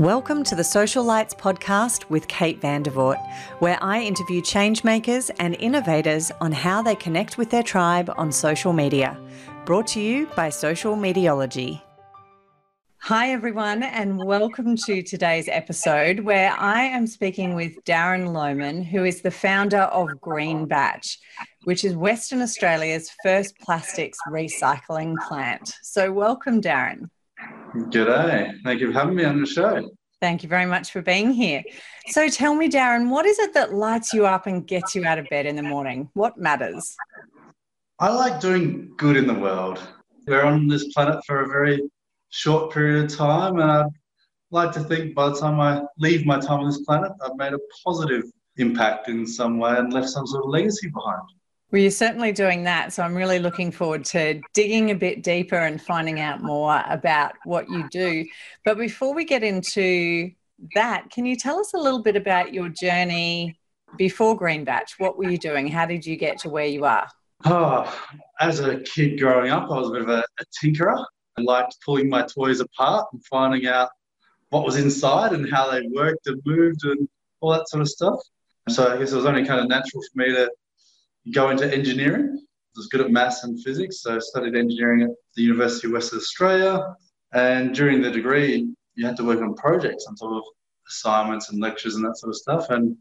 Welcome to the Social Lights podcast with Kate Vandervoort, where I interview changemakers and innovators on how they connect with their tribe on social media. Brought to you by Social Mediology. Hi, everyone, and welcome to today's episode where I am speaking with Darren Lomman, who is the founder of Green Batch, which is Western Australia's first plastics recycling plant. So, welcome, Darren. G'day. Thank you for having me on the show. Thank you very much for being here. So tell me, Darren, what is it that lights you up and gets you out of bed in the morning? What matters? I like doing good in the world. We're on this planet for a very short period of time, and I'd like to think by the time I leave my time on this planet, I've made a positive impact in some way and left some sort of legacy behind. Well, you're certainly doing that. So I'm really looking forward to digging a bit deeper and finding out more about what you do. But before we get into that, can you tell us a little bit about your journey before Green Batch? What were you doing? How did you get to where you are? Oh, as a kid growing up, I was a bit of a, a tinkerer. I liked pulling my toys apart and finding out what was inside and how they worked and moved and all that sort of stuff. So I guess it was only kind of natural for me to go into engineering. I was good at maths and physics, so I studied engineering at the University of Western Australia. And during the degree, you had to work on projects on top of assignments and lectures and that sort of stuff. And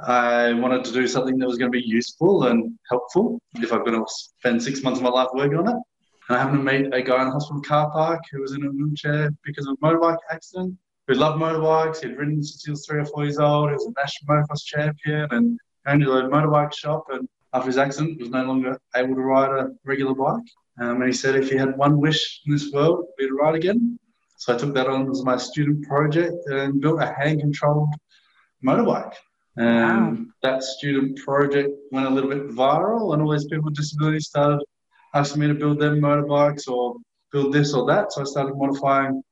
I wanted to do something that was going to be useful and helpful if I'm going to spend six months of my life working on it. And I happened to meet a guy in the hospital car park who was in a wheelchair because of a motorbike accident, who loved motorbikes. He'd ridden since he was three or four years old. He was a national motocross champion and owned a motorbike shop. And after his accident, was no longer able to ride a regular bike. Um, and he said if he had one wish in this world, it'd be to ride again. So I took that on as my student project and built a hand-controlled motorbike. And wow. that student project went a little bit viral, and all these people with disabilities started asking me to build them motorbikes or build this or that. So I started modifying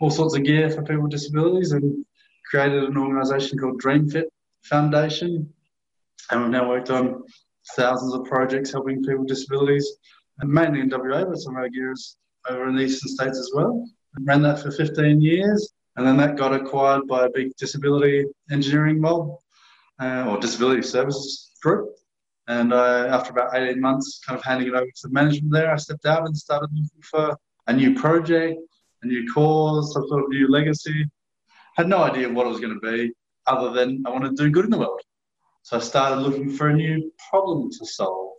all sorts of gear for people with disabilities and created an organisation called DreamFit Foundation. And we've now worked on thousands of projects helping people with disabilities, and mainly in WA, but some of our gears over in the eastern states as well. I ran that for 15 years, and then that got acquired by a big disability engineering mob uh, or disability services group. And uh, after about 18 months, kind of handing it over to the management there, I stepped out and started looking for a new project, a new cause, some sort of new legacy. Had no idea what it was going to be, other than I wanted to do good in the world. So I started looking for a new problem to solve.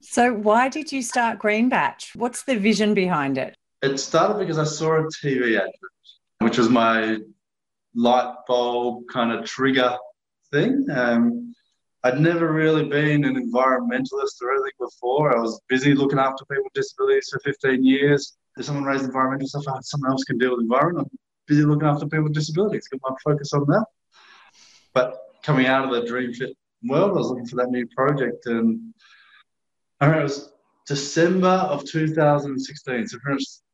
So, why did you start Green Batch? What's the vision behind it? It started because I saw a TV advert, which was my light bulb kind of trigger thing. Um, I'd never really been an environmentalist or anything before. I was busy looking after people with disabilities for 15 years. If someone raised environmental stuff, oh, someone else can deal with the environment. I'm busy looking after people with disabilities. Get my focus on that. But coming out of the Dream Fit world, I was looking for that new project, and I remember it was December of 2016, so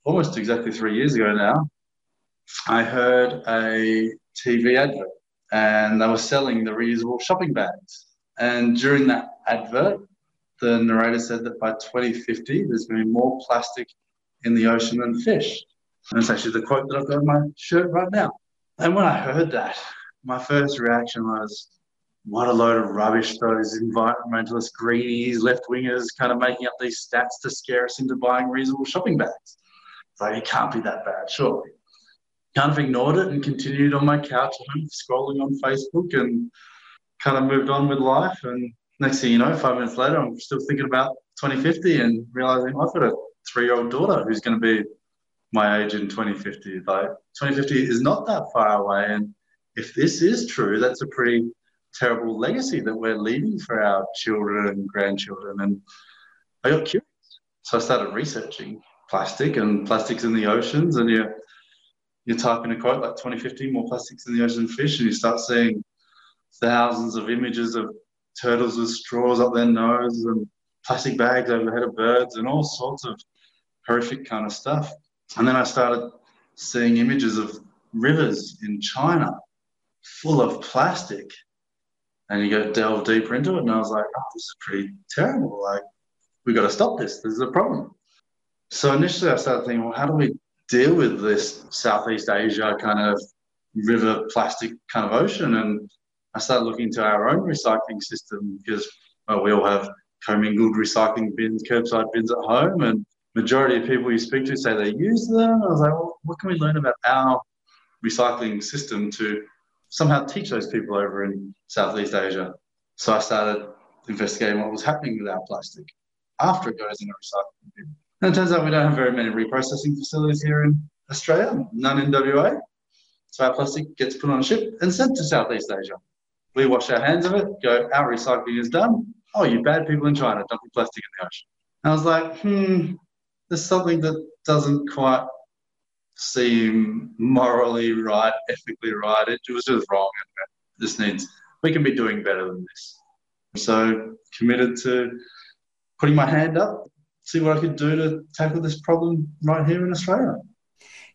almost exactly three years ago now. I heard a TV advert, and they were selling the reusable shopping bags. And during that advert, the narrator said that by 2050, there's going to be more plastic in the ocean than fish. And it's actually the quote that I've got on my shirt right now. And when I heard that, my first reaction was, what a load of rubbish those environmentalist greenies, left wingers kind of making up these stats to scare us into buying reasonable shopping bags. It's like, it can't be that bad, surely. Kind of ignored it and continued on my couch scrolling on Facebook and kind of moved on with life. And next thing you know, five minutes later, I'm still thinking about 2050 and realizing I've got a three year old daughter who's going to be my age in 2050. Like, 2050 is not that far away. And if this is true, that's a pretty terrible legacy that we're leaving for our children and grandchildren. And I got curious. So I started researching plastic and plastics in the oceans. And you, you type in a quote like 2015, more plastics in the ocean fish, and you start seeing thousands of images of turtles with straws up their nose and plastic bags over the head of birds and all sorts of horrific kind of stuff. And then I started seeing images of rivers in China full of plastic. And you go delve deeper into it, and I was like, oh, this is pretty terrible. Like, we got to stop this. This is a problem. So initially, I started thinking, well, how do we deal with this Southeast Asia kind of river plastic kind of ocean. And I started looking into our own recycling system because well, we all have commingled recycling bins, curbside bins at home, and majority of people you speak to say they use them. I was like, well, what can we learn about our recycling system to somehow teach those people over in Southeast Asia? So I started investigating what was happening with our plastic after it goes in a recycling bin. And it turns out we don't have very many reprocessing facilities here in Australia, none in WA. So our plastic gets put on a ship and sent to Southeast Asia. We wash our hands of it, go, our recycling is done. Oh, you bad people in China dumping plastic in the ocean. And I was like, hmm, there's something that doesn't quite seem morally right, ethically right. It was just wrong. This needs, we can be doing better than this. So committed to putting my hand up, see what I could do to tackle this problem right here in Australia.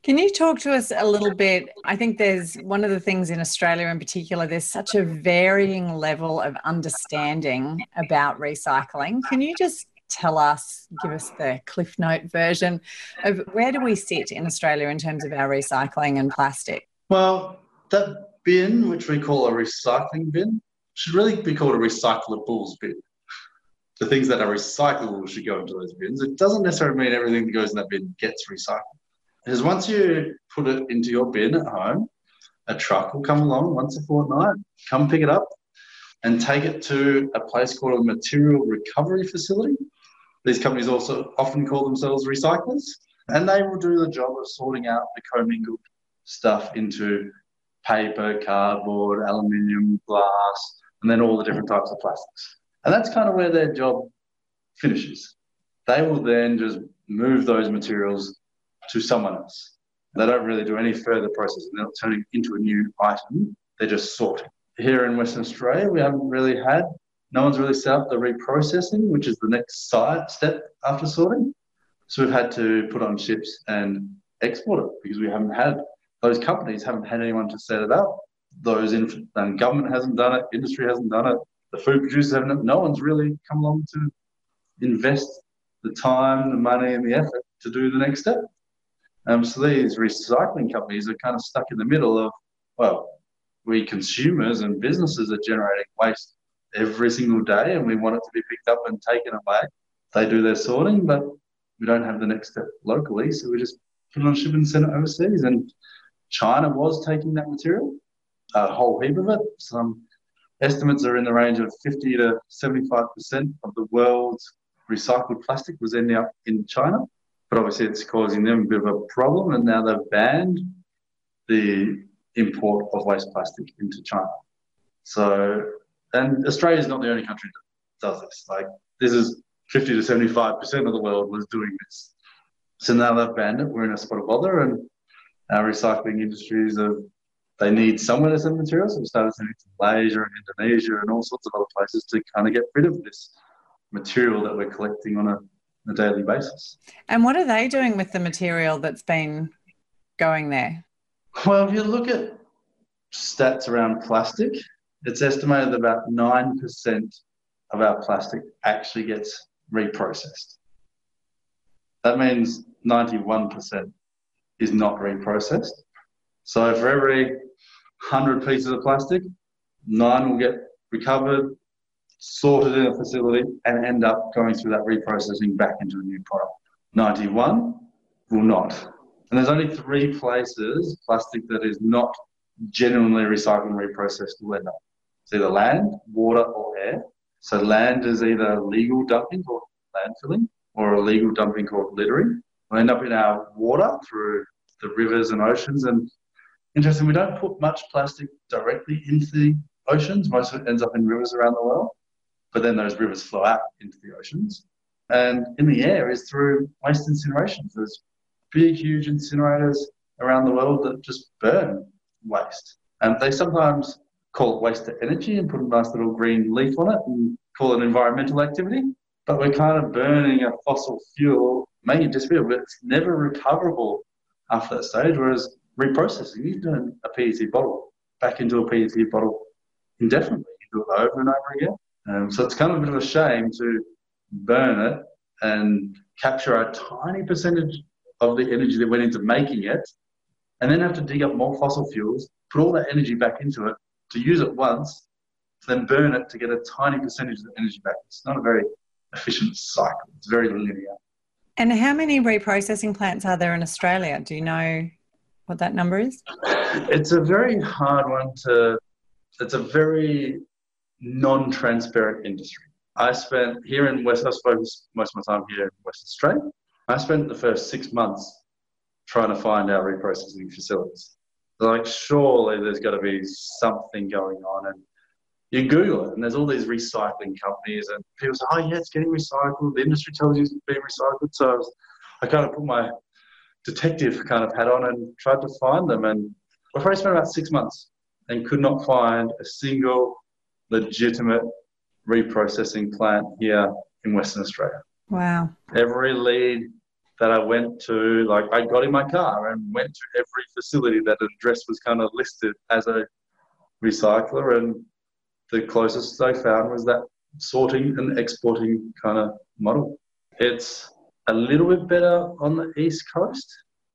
Can you talk to us a little bit? I think there's one of the things in Australia in particular, there's such a varying level of understanding about recycling. Can you just tell us, give us the Cliff Note version of where do we sit in Australia in terms of our recycling and plastic? Well, that bin, which we call a recycling bin, should really be called a recyclables bin. The things that are recyclable should go into those bins. It doesn't necessarily mean everything that goes in that bin gets recycled. Because once you put it into your bin at home, a truck will come along once a fortnight, come pick it up, and take it to a place called a material recovery facility. These companies also often call themselves recyclers, and they will do the job of sorting out the commingled stuff into paper, cardboard, aluminium, glass, and then all the different types of plastics. And that's kind of where their job finishes. They will then just move those materials to someone else. They don't really do any further processing. They're not turning into a new item. They're just sorting. Here in Western Australia, we haven't really had, no one's really set up the reprocessing, which is the next side step after sorting. So we've had to put on ships and export it because we haven't had, those companies haven't had anyone to set it up. Those inf- and government hasn't done it, industry hasn't done it, the food producers haven't, no one's really come along to invest the time, the money, and the effort to do the next step. Um, so these recycling companies are kind of stuck in the middle of, well, we consumers and businesses are generating waste every single day and we want it to be picked up and taken away. They do their sorting, but we don't have the next step locally. So we just put it on ship and send it overseas. And China was taking that material, a whole heap of it. Some estimates are in the range of 50 to 75% of the world's recycled plastic was ending up in China but obviously it's causing them a bit of a problem, and now they've banned the import of waste plastic into China. So, and Australia is not the only country that does this. Like, this is 50 to 75% of the world was doing this. So now they've banned it. We're in a spot of bother, and our recycling industries are they need somewhere to send materials. So we started sending it to Malaysia and Indonesia and all sorts of other places to kind of get rid of this material that we're collecting on a a daily basis. And what are they doing with the material that's been going there? Well, if you look at stats around plastic, it's estimated that about 9% of our plastic actually gets reprocessed. That means 91% is not reprocessed. So for every 100 pieces of plastic, nine will get recovered, sorted in a facility, and end up going through that reprocessing back into a new product. 91 will not. And there's only three places plastic that is not genuinely recycled and reprocessed will end up. It's either land, water, or air. So land is either legal dumping called landfilling or illegal dumping called littering. We end up in our water through the rivers and oceans. And interesting, we don't put much plastic directly into the oceans. Most of it ends up in rivers around the world but then those rivers flow out into the oceans. And in the air is through waste incinerations. There's big, huge incinerators around the world that just burn waste. And they sometimes call it waste to energy and put a nice little green leaf on it and call it environmental activity. But we're kind of burning a fossil fuel, making it disappear, but it's never recoverable after that stage. Whereas reprocessing, you turn a PET bottle back into a PET bottle indefinitely. You do it over and over again. Um, so it's kind of a bit of a shame to burn it and capture a tiny percentage of the energy that went into making it and then have to dig up more fossil fuels, put all that energy back into it to use it once, to then burn it to get a tiny percentage of the energy back. It's not a very efficient cycle. It's very linear. And how many reprocessing plants are there in Australia? Do you know what that number is? It's a very hard one to, it's a very non transparent industry. I spent here in West, I suppose most of my time here in West Australia. I spent the first six months trying to find our reprocessing facilities. Like, surely there's got to be something going on. And you Google it, and there's all these recycling companies, and people say, "Oh yeah, it's getting recycled." The industry tells you it's being recycled. So I, was, I kind of put my detective kind of hat on and tried to find them. And I probably spent about six months and could not find a single legitimate reprocessing plant here in Western Australia. Wow. Every lead that I went to, like I got in my car and went to every facility that an address was kind of listed as a recycler, and the closest I found was that sorting and exporting kind of model. It's a little bit better on the east coast,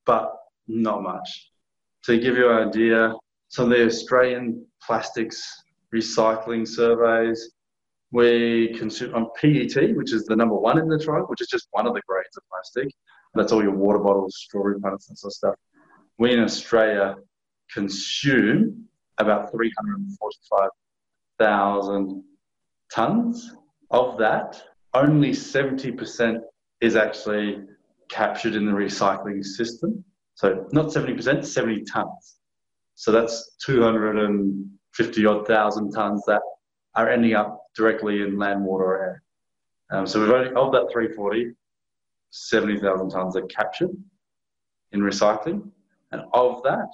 but not much. To give you an idea, some of the Australian plastics recycling surveys, we consume um, on PET, which is the number one in the tribe, which is just one of the grades of plastic. That's all your water bottles, strawberry punnets, and sort of stuff. We in Australia consume about 345,000 tons. Of that, only 70% is actually captured in the recycling system. So not 70%, 70 tons. So that's 250 odd thousand tons that are ending up directly in land, water, or air. Um, so we've only, of that 340, 70,000 tonnes are captured in recycling. And of that,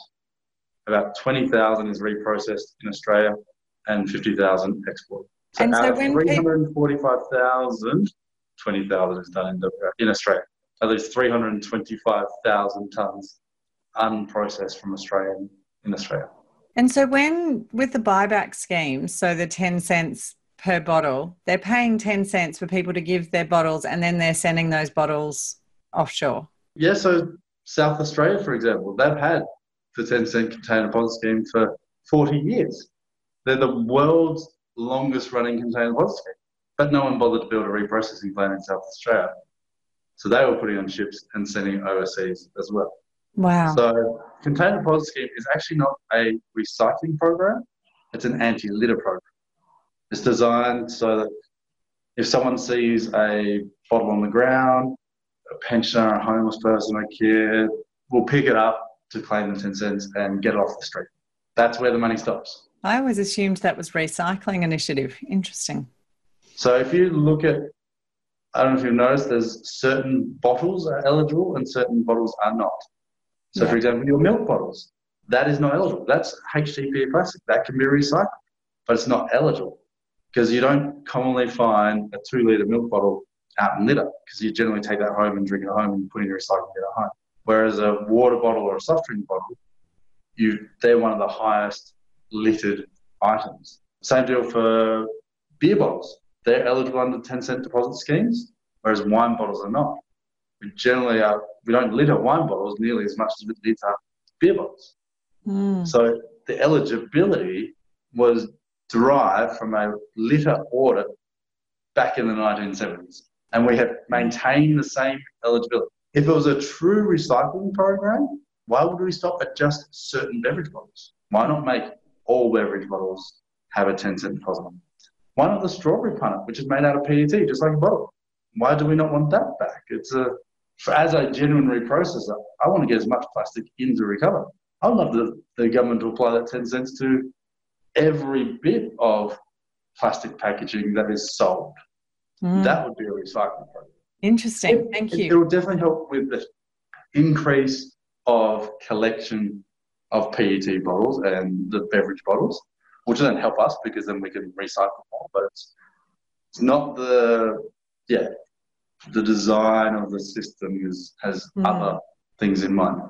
about 20,000 is reprocessed in Australia and 50,000 exported. So and out so of 345,000, 20,000 is done in, in Australia. At least 325,000 tonnes unprocessed from Australia in Australia. And so when with the buyback scheme, so the 10 cents per bottle, they're paying 10 cents for people to give their bottles and then they're sending those bottles offshore. Yeah, so South Australia, for example, they've had the 10 cent container deposit scheme for 40 years. They're the world's longest running container deposit scheme. But no one bothered to build a reprocessing plant in South Australia. So they were putting on ships and sending overseas as well. Wow. So container deposit scheme is actually not a recycling program, it's an anti-litter program. It's designed so that if someone sees a bottle on the ground, a pensioner, a homeless person, a kid will pick it up to claim the 10 cents and get it off the street. That's where the money stops. I always assumed that was recycling initiative. Interesting. So if you look at, I don't know if you've noticed, there's certain bottles are eligible and certain bottles are not. So, yeah. for example, your milk bottles, that is not eligible. That's HDPE plastic. That can be recycled, but it's not eligible because you don't commonly find a two litre milk bottle out in litter because you generally take that home and drink it at home and put it in your recycling bin at home. Whereas a water bottle or a soft drink bottle, you they're one of the highest littered items. Same deal for beer bottles. They're eligible under 10 cent deposit schemes, whereas wine bottles are not. We generally are we don't litter wine bottles nearly as much as we litter beer bottles. Mm. So the eligibility was derived from a litter audit back in the 1970s. And we have maintained the same eligibility. If it was a true recycling program, why would we stop at just certain beverage bottles? Why not make all beverage bottles have a 10 cent deposit? Why not the strawberry punnet, which is made out of PET, just like a bottle? Why do we not want that back? It's a as a genuine reprocessor, I want to get as much plastic into recovery. I'd love the, the government to apply that 10 cents to every bit of plastic packaging that is sold. Mm. That would be a recycling program. Interesting. It, Thank it, you. It will definitely help with the increase of collection of PET bottles and the beverage bottles, which doesn't help us because then we can recycle more. But it's, it's not the, yeah, the design of the system is, has mm. other things in mind.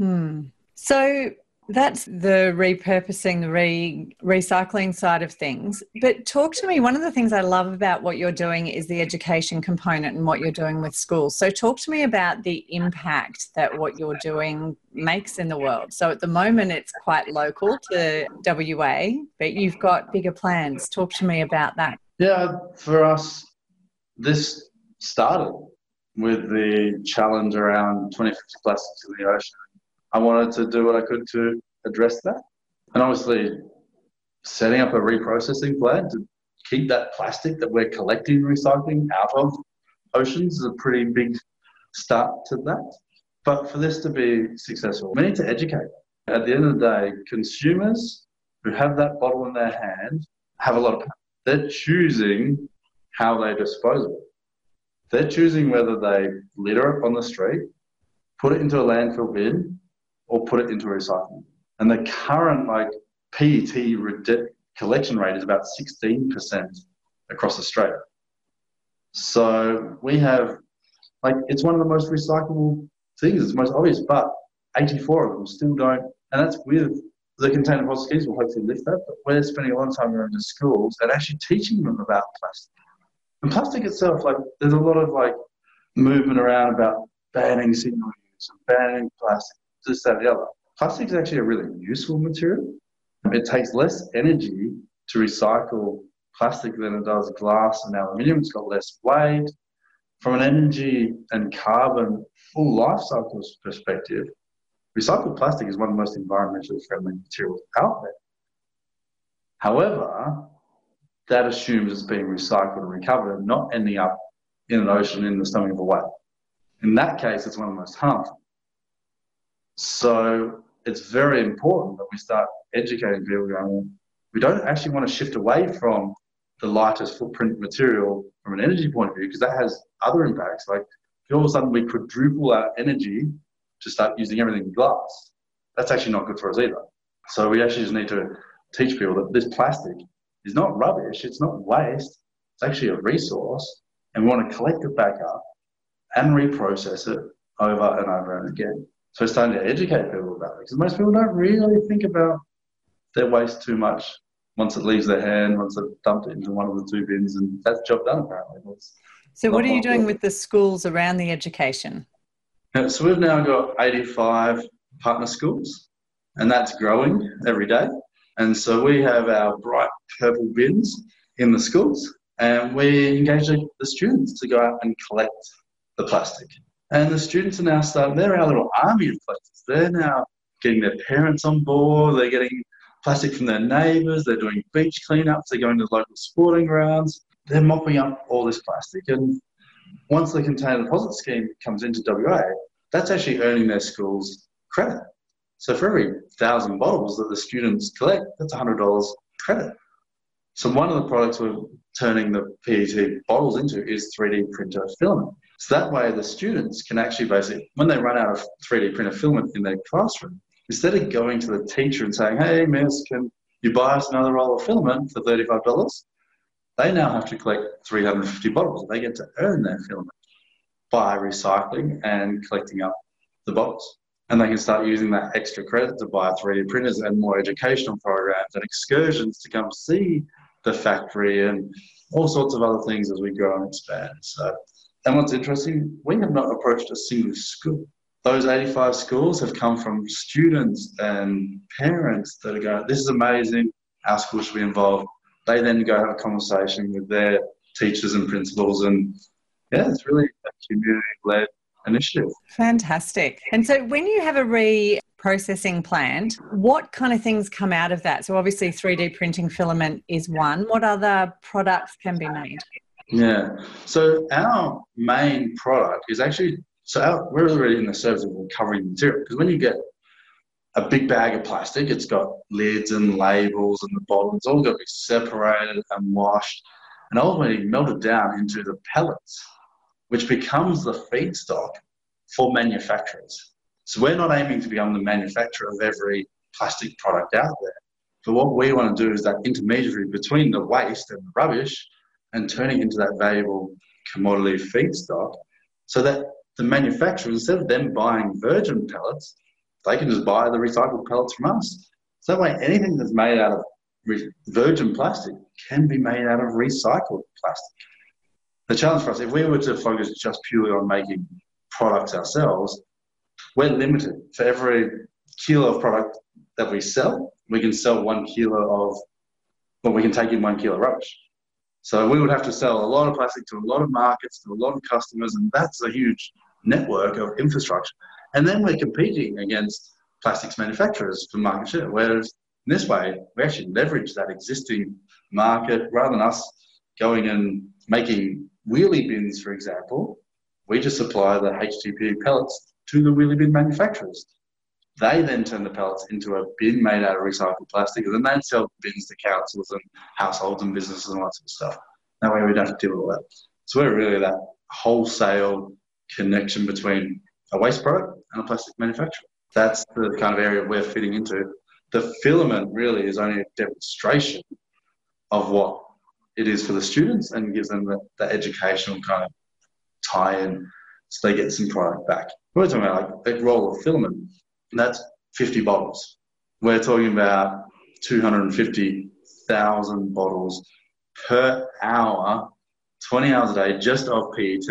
Mm. So, That's the repurposing, the re- recycling side of things. But talk to me. One of the things I love about what you're doing is the education component and what you're doing with schools. So, talk to me about the impact that what you're doing makes in the world. So, at the moment, it's quite local to WA, but you've got bigger plans. Talk to me about that. Yeah, for us, this started with the challenge around 2050 plastics in the ocean I wanted to do what I could to address that. And obviously, setting up a reprocessing plant to keep that plastic that we're collecting and recycling out of oceans is a pretty big start to that. But for this to be successful, we need to educate. At the end of the day, consumers who have that bottle in their hand have a lot of power. They're choosing how they dispose of it. They're choosing whether they litter it on the street, put it into a landfill bin, or put it into recycling. And the current like PET collection rate is about 16% across Australia. So we have like it's one of the most recyclable things. It's most obvious, but 84 of them still don't, and that's with the container deposit schemes will hopefully lift that. But we're spending a lot of time going to schools and actually teaching them about plastic. And plastic itself, like there's a lot of like movement around about banning single use and banning plastic Plastic is actually a really useful material. Um, it takes less energy to recycle plastic than it does glass and aluminium. It's got less weight. From an energy and carbon full life cycle perspective, recycled plastic is one of the most environmentally friendly materials out there. However, that assumes it's being recycled and recovered and not ending up in an ocean in the stomach of a whale. In that case, it's one of the most harmful. So it's very important that we start educating people going, we don't actually want to shift away from the lightest footprint material from an energy point of view because that has other impacts. Like if all of a sudden we quadruple our energy to start using everything in glass, that's actually not good for us either. So we actually just need to teach people that this plastic is not rubbish, it's not waste, it's actually a resource, and we want to collect it back up and reprocess it over and over and again. So it's starting to educate people about it because most people don't really think about their waste too much once it leaves their hand, once they've dumped it into one of the two bins, and that's job done apparently. So, what are you doing with the schools around the education? Yeah, so we've now got 85 partner schools, and that's growing every day. And so we have our bright purple bins in the schools, and we engage the students to go out and collect the plastic. And the students are now starting, they're our little army of collectors. They're now getting their parents on board, they're getting plastic from their neighbours, they're doing beach cleanups, they're going to the local sporting grounds, they're mopping up all this plastic. And once the container deposit scheme comes into WA, that's actually earning their schools credit. So for every thousand bottles that the students collect, that's $100 credit. So one of the products we're turning the PET bottles into is 3D printer filament. So that way the students can actually basically, when they run out of 3D printer filament in their classroom, instead of going to the teacher and saying, hey, miss, can you buy us another roll of filament for $35? They now have to collect 350 bottles. They get to earn their filament by recycling and collecting up the bottles. And they can start using that extra credit to buy 3D printers and more educational programs and excursions to come see the factory and all sorts of other things as we grow and expand. So and what's interesting, we have not approached a single school. Those 85 schools have come from students and parents that are going, this is amazing, our school should be involved. They then go have a conversation with their teachers and principals and yeah, it's really a community-led initiative. Fantastic. And so when you have a reprocessing plant, what kind of things come out of that? So obviously 3D printing filament is one. What other products can be made? Yeah. So our main product is actually so our, we're already in the service of recovering material because when you get a big bag of plastic, it's got lids and labels and the bottom. It's all got to be separated and washed and ultimately melted down into the pellets, which becomes the feedstock for manufacturers. So we're not aiming to become the manufacturer of every plastic product out there. But what we want to do is that intermediary between the waste and the rubbish and turning into that valuable commodity feedstock so that the manufacturers, instead of them buying virgin pellets, they can just buy the recycled pellets from us. So that way, anything that's made out of virgin plastic can be made out of recycled plastic. The challenge for us, if we were to focus just purely on making products ourselves, we're limited. For every kilo of product that we sell, we can sell one kilo of, well, we can take in one kilo of rubbish. So we would have to sell a lot of plastic to a lot of markets, to a lot of customers, and that's a huge network of infrastructure. And then we're competing against plastics manufacturers for market share. Whereas in this way, we actually leverage that existing market rather than us going and making wheelie bins, for example. We just supply the HDPE pellets to the wheelie bin manufacturers. They then turn the pellets into a bin made out of recycled plastic, and then they sell bins to councils and households and businesses and that of stuff. That way we don't have to deal with all that. So we're really that wholesale connection between a waste product and a plastic manufacturer. That's the kind of area we're fitting into. The filament really is only a demonstration of what it is for the students and gives them the, the educational kind of tie in so they get some product back. We're talking about like a roll of filament that's 50 bottles. We're talking about 250,000 bottles per hour, 20 hours a day, just of PET,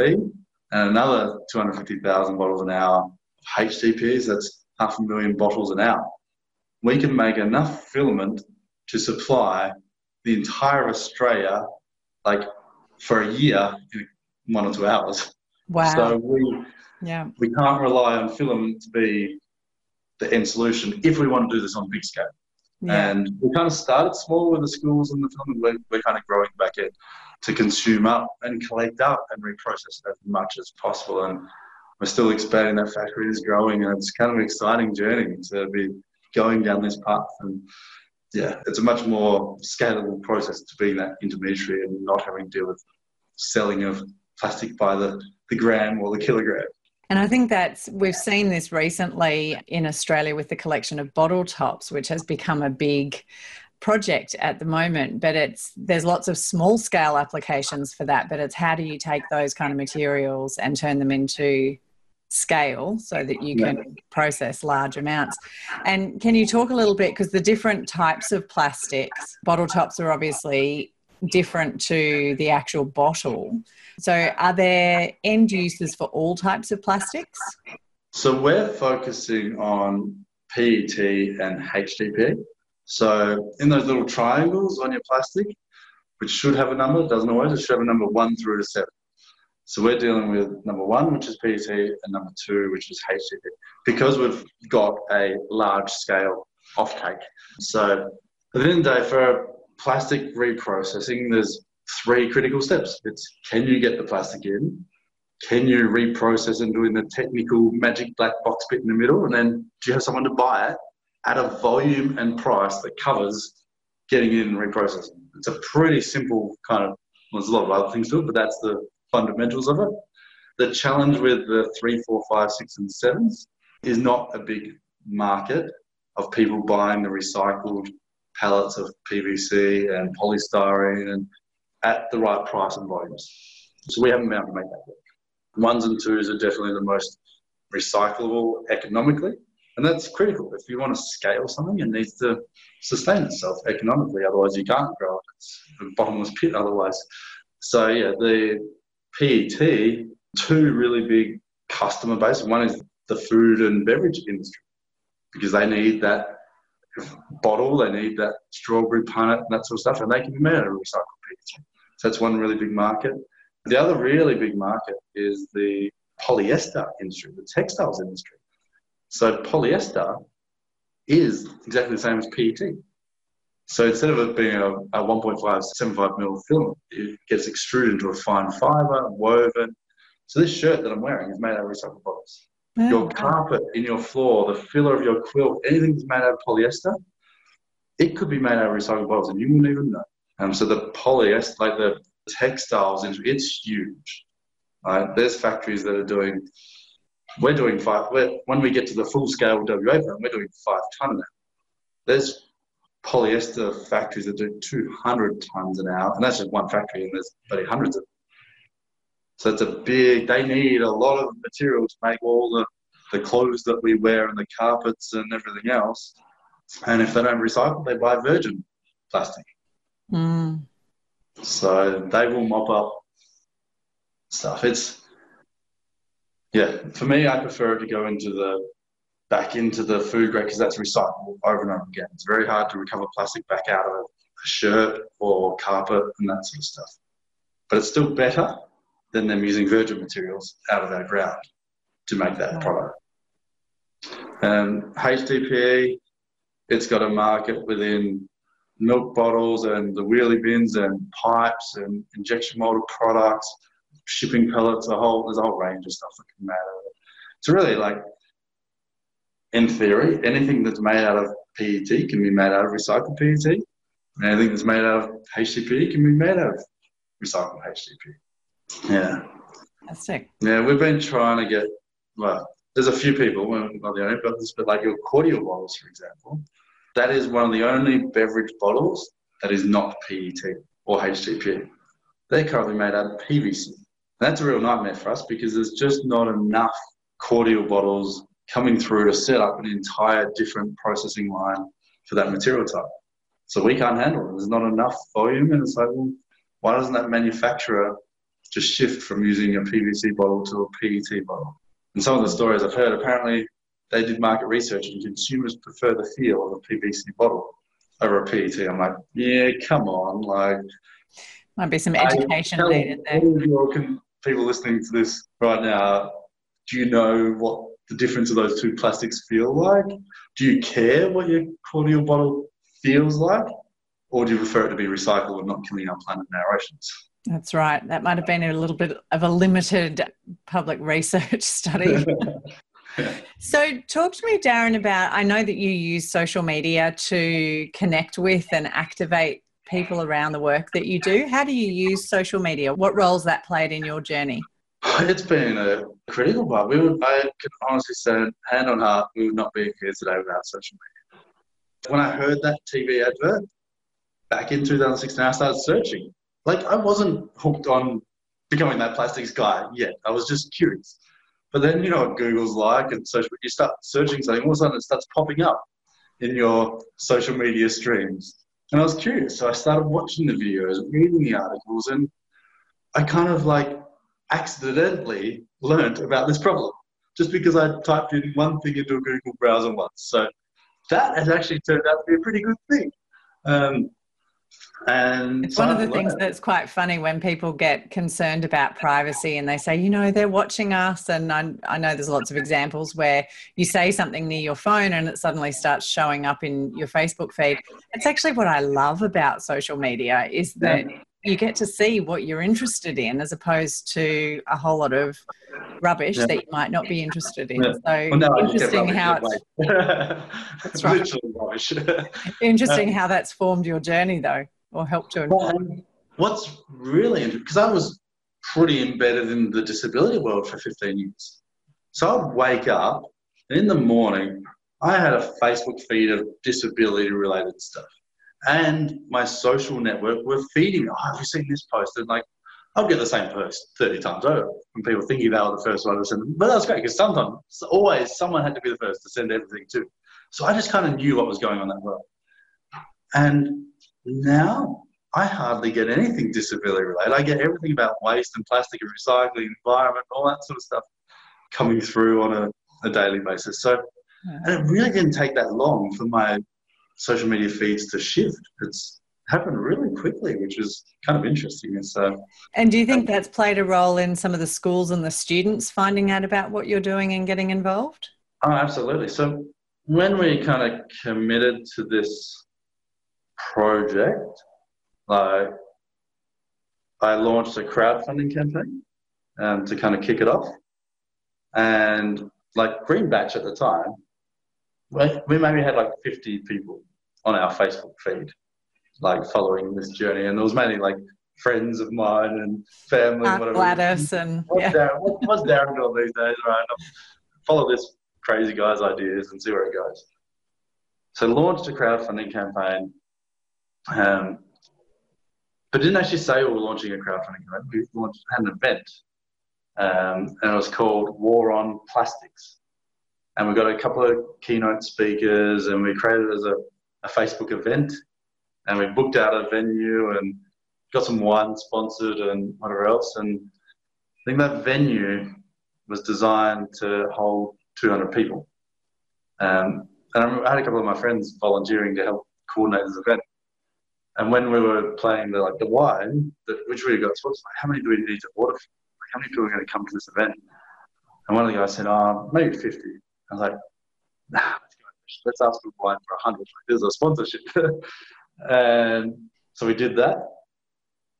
and another 250,000 bottles an hour of HDPEs. That's half a million bottles an hour. We can make enough filament to supply the entire Australia, like for a year in one or two hours. Wow. So we yeah we can't rely on filament to be the end solution if we want to do this on a big scale. Yeah. And we kind of started small with the schools and the film, we're, we're kind of growing back in to consume up and collect up and reprocess as much as possible. And we're still expanding that factory is growing and it's kind of an exciting journey to be going down this path. And yeah, it's a much more scalable process to be that intermediary and not having to deal with selling of plastic by the, the gram or the kilogram. And I think that's we've seen this recently in Australia with the collection of bottle tops, which has become a big project at the moment. But it's there's lots of small scale applications for that but it's how do you take those kind of materials and turn them into scale so that you can process large amounts? And can you talk a little bit because the different types of plastics bottle tops are obviously different to the actual bottle. So, are there end uses for all types of plastics? So, we're focusing on PET and HDPE. So, in those little triangles on your plastic, which should have a number, doesn't always, it should have a number one through to seven. So, we're dealing with number one, which is PET, and number two, which is HDPE, because we've got a large scale offtake. So, at the end of the day, for plastic reprocessing, there's three critical steps. It's can you get the plastic in? Can you reprocess and doing the technical magic black box bit in the middle? And then do you have someone to buy it at a volume and price that covers getting in and reprocessing? It's a pretty simple kind of, well, there's a lot of other things to it, but that's the fundamentals of it. The challenge with the three, four, five, six, and sevens is not a big market of people buying the recycled pallets of PVC and polystyrene and at the right price and volumes. So we haven't been able to make that work. Ones and twos are definitely the most recyclable economically, and that's critical. If you want to scale something, it needs to sustain itself economically, otherwise you can't grow it. It's a bottomless pit otherwise. So yeah, the PET, two really big customer base. One is the food and beverage industry because they need that bottle, they need that strawberry punnet and that sort of stuff, and they can be made out of recycled PET. So that's one really big market. The other really big market is the polyester industry, the textiles industry. So polyester is exactly the same as PET. So instead of it being a, a 1.575 mil filament, it gets extruded into a fine fiber, woven. So this shirt that I'm wearing is made out of recycled bottles your carpet in your floor, the filler of your quilt, anything that's made out of polyester, it could be made out of recycled bottles and you wouldn't even know. Um, so the polyester, like the textiles, it's huge. Right? There's factories that are doing, we're doing five, we're, when we get to the full scale WA plant, we're doing five ton an hour. There's polyester factories that do 200 tons an hour, and that's just one factory, and there's probably hundreds of so it's a big, they need a lot of material to make all the the clothes that we wear and the carpets and everything else. And if they don't recycle, they buy virgin plastic. Mm. So they will mop up stuff. It's yeah, for me, I prefer it to go into the back into the food grade because that's recyclable over and over again. It's very hard to recover plastic back out of a shirt or carpet and that sort of stuff. But it's still better than them using virgin materials out of our ground to make that product. Um, HDPE, it's got a market within milk bottles and the wheelie bins and pipes and injection molded products, shipping pellets, a whole there's a whole range of stuff that can come out of it. It's really like, in theory, anything that's made out of PET can be made out of recycled PET. And anything that's made out of HDPE can be made out of recycled HDPE. Yeah. Fantastic. Yeah, we've been trying to get, well, there's a few people, well, not the only, but, but like your cordial bottles, for example. That is one of the only beverage bottles that is not PET or HDPE. They're currently made out of PVC. That's a real nightmare for us because there's just not enough cordial bottles coming through to set up an entire different processing line for that material type. So we can't handle it. There's not enough volume, and it's like, well, why doesn't that manufacturer just shift from using a PVC bottle to a PET bottle? And some of the stories I've heard, apparently they did market research and consumers prefer the feel of a PVC bottle over a PET. I'm like, yeah, come on, like. Might be some education I, needed there. People listening to this right now, do you know what the difference of those two plastics feel like? Do you care what your cordial bottle feels like? Or do you prefer it to be recycled and not killing our planet and our oceans? That's right. That might have been a little bit of a limited public research study. So, talk to me, Darren, about I know that you use social media to connect with and activate people around the work that you do. How do you use social media? What roles that played in your journey? It's been a critical part. We would, I can honestly say, hand on heart, we would not be here today without social media. When I heard that TV advert back in 2016, I started searching. Like, I wasn't hooked on becoming that plastics guy yet. I was just curious. But then, you know what Google's like and social, you start searching something, all of a sudden it starts popping up in your social media streams. And I was curious. So I started watching the videos, reading the articles, and I kind of like accidentally learned about this problem just because I typed in one thing into a Google browser once. So that has actually turned out to be a pretty good thing. Um, and it's one of the things that's quite funny when people get concerned about privacy and they say, you know, they're watching us. And I, I know there's lots of examples where you say something near your phone and it suddenly starts showing up in your Facebook feed. It's actually what I love about social media is that yeah. You get to see what you're interested in as opposed to a whole lot of rubbish yeah. that you might not be interested in. Yeah. So well, no, interesting how it's, that's right. interesting how that's formed your journey though or helped to inform? Um, what's really interesting, because I was pretty embedded in the disability world for 15 years. So I'd wake up, and in the morning, I had a Facebook feed of disability related stuff. And my social network were feeding me, oh, have you seen this post? And like, I'll get the same post 30 times over from people thinking they were the first one to send them. But that's great because sometimes, always, someone had to be the first to send everything to. So I just kind of knew what was going on that world. And now I hardly get anything disability related. I get everything about waste and plastic and recycling, environment, all that sort of stuff coming through on a, a daily basis. So, and it really didn't take that long for my social media feeds to shift. It's happened really quickly, which is kind of interesting. And So, uh, and do you think that's played a role in some of the schools and the students finding out about what you're doing and getting involved? Oh, absolutely. So, when we kind of committed to this project, like I launched a crowdfunding campaign um, to kind of kick it off. And like Green Batch at the time, we maybe had like 50 people on our Facebook feed, like following this journey. And it was mainly like friends of mine and family. Uh, Gladys and what's, yeah. Darren, what's Darren doing these days? Right, follow this crazy guy's ideas and see where it goes. So launched a crowdfunding campaign um, but didn't actually say we were launching a crowdfunding event. We launched, had an event, um, and it was called War on Plastics. And we got a couple of keynote speakers, and we created as a, a Facebook event, and we booked out a venue and got some wine sponsored and whatever else. And I think that venue was designed to hold 200 people. Um, and I had a couple of my friends volunteering to help coordinate this event. And when we were playing the like the wine, the, which we got sponsored, like, how many do we need to order? Like, how many people are going to come to this event? And one of the guys said, "Oh, maybe 50. I was like, "Nah, let's ask for wine for 100. Like, there's a sponsorship." and so we did that,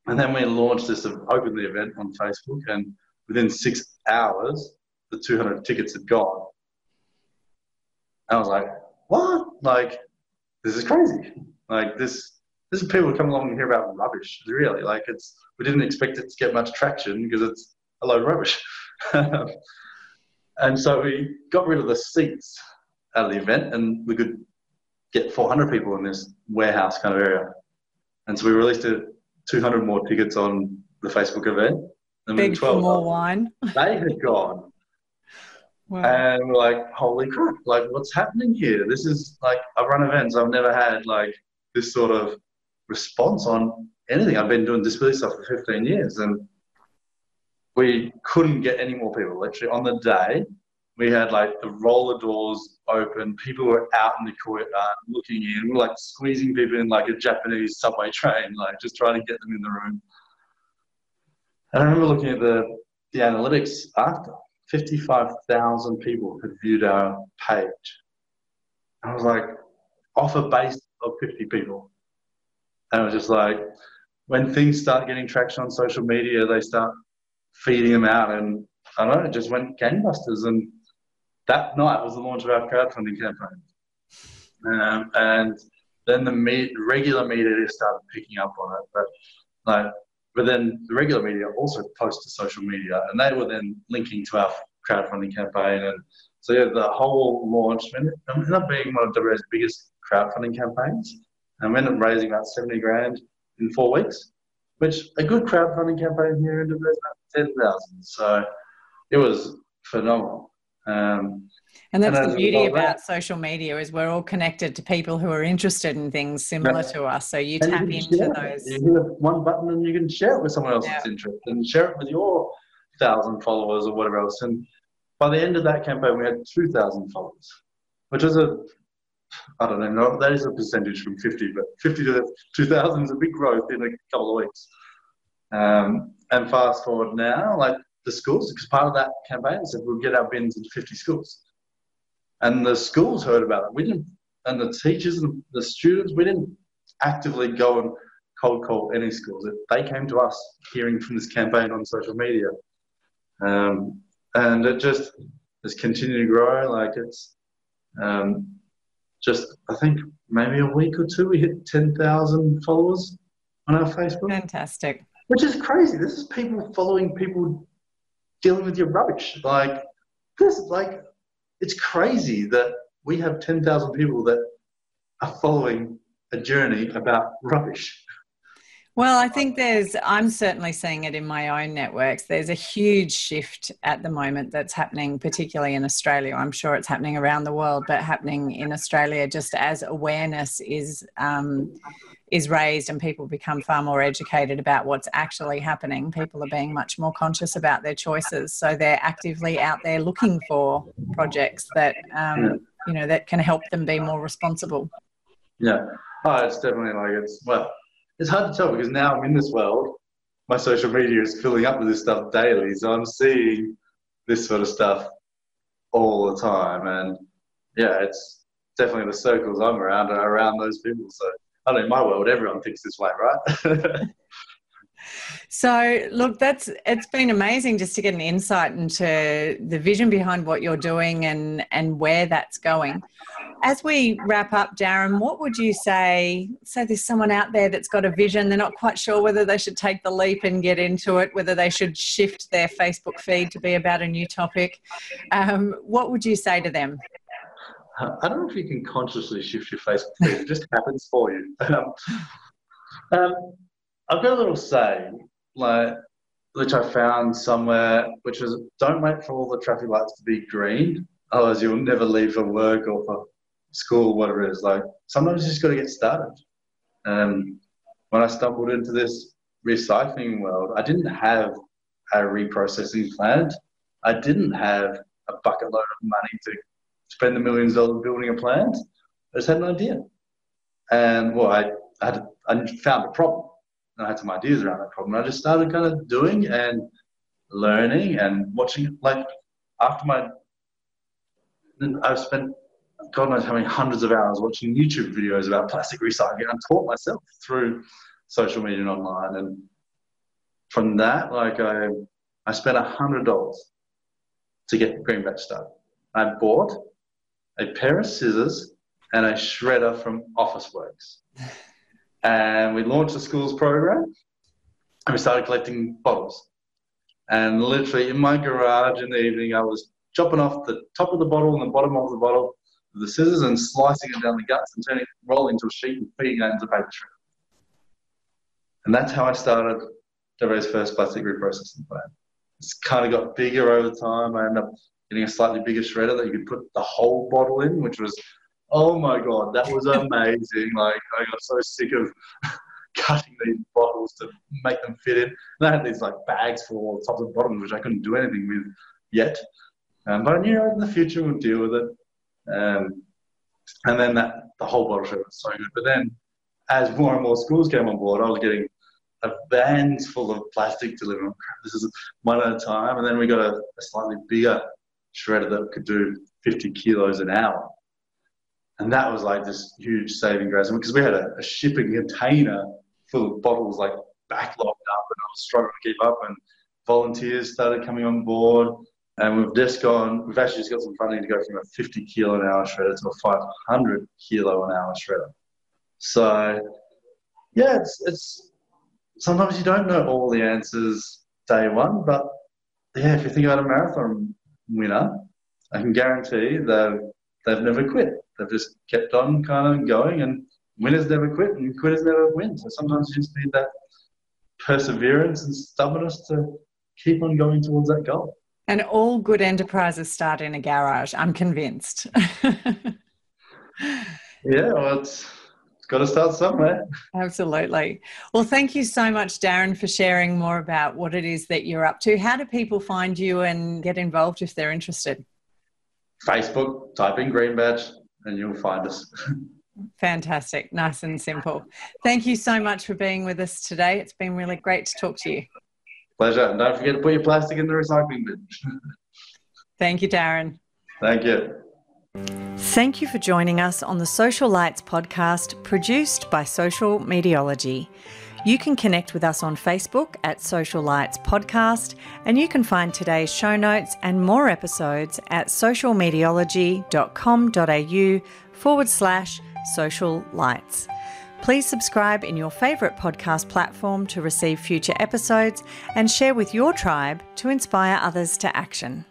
and then we launched this, the event on Facebook, and within six hours, the 200 tickets had gone. I was like, what? Like, this is crazy. Like, this, this is people come along and hear about rubbish, really. Like, it's, we didn't expect it to get much traction because it's a load of rubbish. and so we got rid of the seats at the event and we could get 400 people in this warehouse kind of area. And so we released it 200 more tickets on the Facebook event. And Big for more wine. They had gone. Wow. And we're like, holy crap, like what's happening here? This is like, I've run events, I've never had like this sort of response on anything. I've been doing disability stuff for 15 years and we couldn't get any more people. Literally on the day, we had like the roller doors open. People were out in the courtyard looking in. We were like squeezing people in like a Japanese subway train, like just trying to get them in the room. And I remember looking at the, the analytics after 55,000 people had viewed our page. I was like, off a base of 50 people. And it was just like, when things start getting traction on social media, they start feeding them out. And I don't know, it just went gangbusters. And that night was the launch of our crowdfunding campaign. Um, and then the me- regular media started picking up on it. But like, but then the regular media also post to social media, and they were then linking to our crowdfunding campaign. And so yeah, the whole launch ended up being one of WA's biggest crowdfunding campaigns, and we ended up raising about seventy grand in four weeks, which a good crowdfunding campaign here in WA is about ten thousand. So it was phenomenal. Um, and that's and the beauty about that, social media is we're all connected to people who are interested in things similar yeah. to us. So you tap you into those. You hit one button and you can share it with someone else yeah. that's interested and share it with your thousand followers or whatever else. And by the end of that campaign, we had 2,000 followers, which is a, I don't know, that is a percentage from 50, but 50 to 2,000 is a big growth in a couple of weeks. Um, and fast forward now, like the schools, because part of that campaign said we'll get our bins into 50 schools. And the schools heard about it. We didn't, and the teachers and the students, we didn't actively go and cold call any schools. They came to us hearing from this campaign on social media. Um, and it just has continued to grow. Like it's um, just, I think maybe a week or two, we hit 10,000 followers on our Facebook. Fantastic. Which is crazy. This is people following people dealing with your rubbish. Like this, like it's crazy that we have 10,000 people that are following a journey about rubbish. Well, I think there's, I'm certainly seeing it in my own networks. There's a huge shift at the moment that's happening, particularly in Australia. I'm sure it's happening around the world, but happening in Australia just as awareness is. Um, is raised and people become far more educated about what's actually happening, people are being much more conscious about their choices. So they're actively out there looking for projects that um, you know that can help them be more responsible. Yeah, oh, it's definitely like it's well, it's hard to tell because now I'm in this world. My social media is filling up with this stuff daily, so I'm seeing this sort of stuff all the time, and yeah, it's definitely the circles I'm around are around those people. So I don't know in my world, everyone thinks this way, right? so look that's it's been amazing just to get an insight into the vision behind what you're doing and and where that's going as we wrap up darren what would you say say there's someone out there that's got a vision they're not quite sure whether they should take the leap and get into it whether they should shift their facebook feed to be about a new topic um, what would you say to them I don't know if you can consciously shift your Facebook feed. It just happens for you. Um, um, I've got a little saying, like, which I found somewhere, which was, "Don't wait for all the traffic lights to be green. Otherwise, you'll never leave for work or for school, whatever it is. Like sometimes you just got to get started. Um, when I stumbled into this recycling world, I didn't have a reprocessing plant. I didn't have a bucket load of money to spend the millions of dollars building a plant. I just had an idea. And well, I, I, had, I found a problem. And I had some ideas around that problem. And I just started kind of doing and learning and watching. Like after my, I've spent God knows how many hundreds of hours watching YouTube videos about plastic recycling. I taught myself through social media and online. And from that, like I, I spent a hundred dollars to get Green Batch started. I bought a pair of scissors and a shredder from Officeworks. And we launched the schools program and we started collecting bottles. And literally in my garage in the evening, I was chopping off the top of the bottle and the bottom of the bottle with the scissors and slicing it down the guts and turning it, rolling into a sheet and feeding it into paper shredder. And that's how I started WA's first plastic reprocessing plant. It's kind of got bigger over time. I ended up getting a slightly bigger shredder that you could put the whole bottle in, which was, oh my God, that was amazing. like, I got so sick of cutting these bottles to make them fit in. And I had these like bags of tops and bottoms, which I couldn't do anything with yet. Um, but I knew in the future we'd deal with it. Um, and then that the whole bottle shredder was so good. But then as more and more schools came on board, I was getting a vans full of plastic delivered. This is one at a time. And then we got a, a slightly bigger shredder that could do 50 kilos an hour. And that was like this huge saving grace. because we had a, a, shipping container full of bottles like backlogged up and I was struggling to keep up and volunteers started coming on board. And we've just gone, we've actually just got some funding to go from a 50 kilo an hour shredder to a 500 kilo an hour shredder. So, yeah, it's, it's sometimes you don't know all the answers day one, but yeah, if you think about a marathon winner, I can guarantee that they've never quit. They've just kept on kind of going, and winners never quit, and quitters never win. So sometimes you just need that perseverance and stubbornness to keep on going towards that goal. And all good enterprises start in a garage. I'm convinced. yeah, well, it's got to start somewhere. Absolutely. Well, thank you so much, Darren, for sharing more about what it is that you're up to. How do people find you and get involved if they're interested? Facebook, type in Green Batch, and you'll find us. Fantastic. Nice and simple. Thank you so much for being with us today. It's been really great to talk to you. Pleasure. And don't forget to put your plastic in the recycling bin. Thank you, Darren. Thank you. Thank you for joining us on the Social Lights podcast produced by Social Mediology. You can connect with us on Facebook at Social Lights Podcast, and you can find today's show notes and more episodes at socialmediology.com.au forward slash social lights. Please subscribe in your favourite podcast platform to receive future episodes and share with your tribe to inspire others to action.